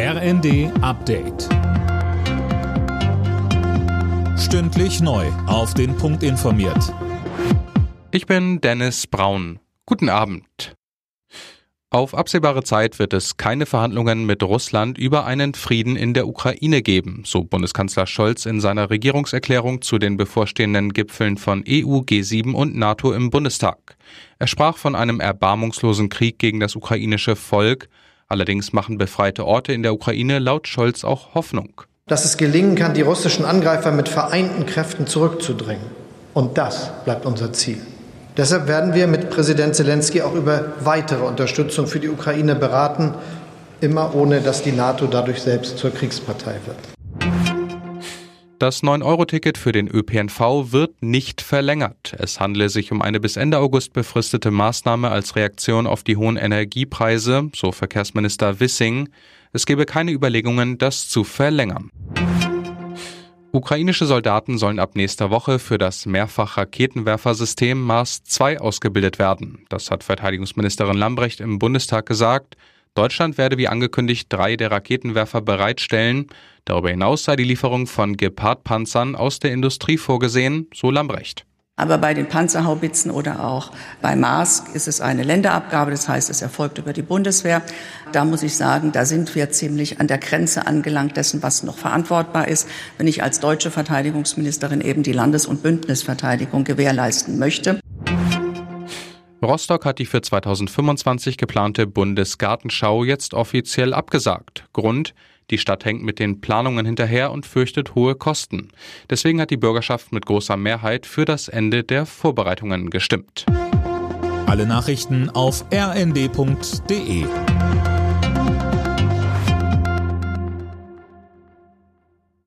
RND Update. Stündlich neu. Auf den Punkt informiert. Ich bin Dennis Braun. Guten Abend. Auf absehbare Zeit wird es keine Verhandlungen mit Russland über einen Frieden in der Ukraine geben, so Bundeskanzler Scholz in seiner Regierungserklärung zu den bevorstehenden Gipfeln von EU, G7 und NATO im Bundestag. Er sprach von einem erbarmungslosen Krieg gegen das ukrainische Volk, allerdings machen befreite Orte in der Ukraine laut Scholz auch Hoffnung. Dass es gelingen kann, die russischen Angreifer mit vereinten Kräften zurückzudrängen. Und das bleibt unser Ziel. Deshalb werden wir mit Präsident Zelensky auch über weitere Unterstützung für die Ukraine beraten, immer ohne dass die NATO dadurch selbst zur Kriegspartei wird. Das 9-Euro-Ticket für den ÖPNV wird nicht verlängert. Es handele sich um eine bis Ende August befristete Maßnahme als Reaktion auf die hohen Energiepreise, so Verkehrsminister Wissing. Es gebe keine Überlegungen, das zu verlängern. Ukrainische Soldaten sollen ab nächster Woche für das Mehrfach-Raketenwerfersystem Mars 2 ausgebildet werden. Das hat Verteidigungsministerin Lambrecht im Bundestag gesagt. Deutschland werde wie angekündigt drei der Raketenwerfer bereitstellen. Darüber hinaus sei die Lieferung von Gepard-Panzern aus der Industrie vorgesehen, so Lambrecht. Aber bei den Panzerhaubitzen oder auch bei Mars ist es eine Länderabgabe, das heißt, es erfolgt über die Bundeswehr. Da muss ich sagen, da sind wir ziemlich an der Grenze angelangt dessen, was noch verantwortbar ist, wenn ich als deutsche Verteidigungsministerin eben die Landes- und Bündnisverteidigung gewährleisten möchte. Rostock hat die für 2025 geplante Bundesgartenschau jetzt offiziell abgesagt. Grund, die Stadt hängt mit den Planungen hinterher und fürchtet hohe Kosten. Deswegen hat die Bürgerschaft mit großer Mehrheit für das Ende der Vorbereitungen gestimmt. Alle Nachrichten auf rnd.de